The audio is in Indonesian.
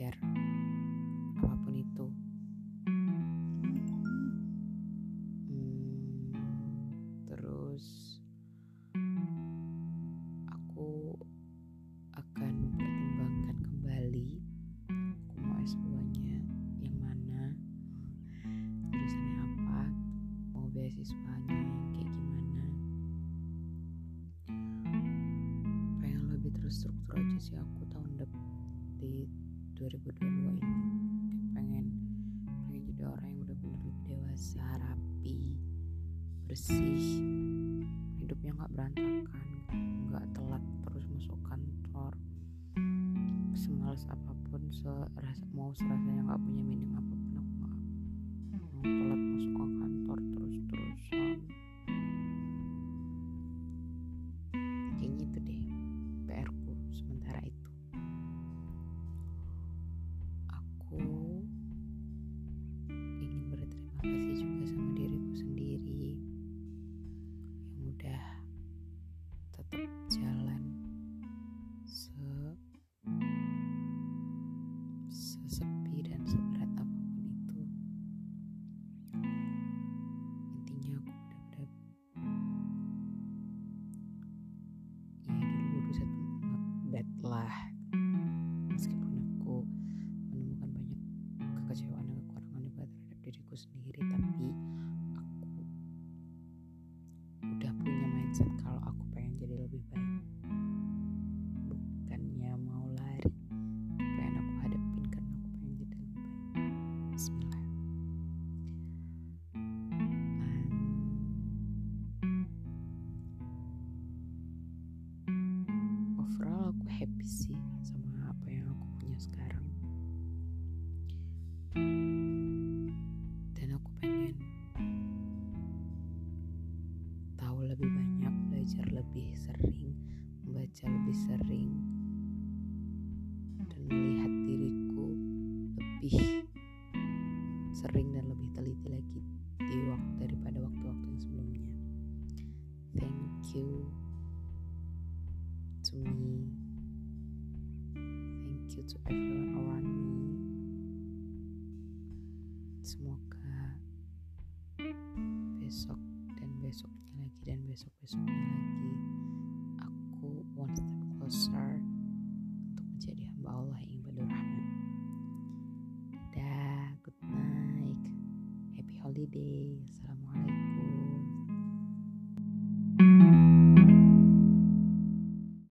belajar apa pun itu. Hmm, terus aku akan mempertimbangkan kembali aku mau S2 nya yang mana jurusannya apa mau beasiswanya kayak gimana. Pengen lebih terstruktur aja sih aku tahun depan 2022 ini. Pengen pengen jadi orang yang lebih dewasa rapi bersih hidupnya nggak berantakan nggak telat terus masuk kantor semalas apa pun serasa mau serasanya nggak punya meaning juga sama diriku sendiri. Yang udah tetap jalan se sesepi dan seberat apa pun itu. Intinya aku benar-benar ya 2021 not bad lah sendiri tapi aku udah punya mindset kalau aku pengen jadi lebih baik. Bukannya mau lari pengen aku hadapin karena aku pengen jadi lebih baik. Bismillah. Um, overall aku happy sih membaca lebih sering dan melihat diriku lebih sering dan lebih teliti lagi di waktu daripada waktu-waktu yang sebelumnya. Thank you to me. Thank you to everyone around me. Semoga besok dan besoknya lagi dan besok besoknya lagi one step closer untuk menjadi hamba Allah yang ibadah rahman dadah good night. Happy holiday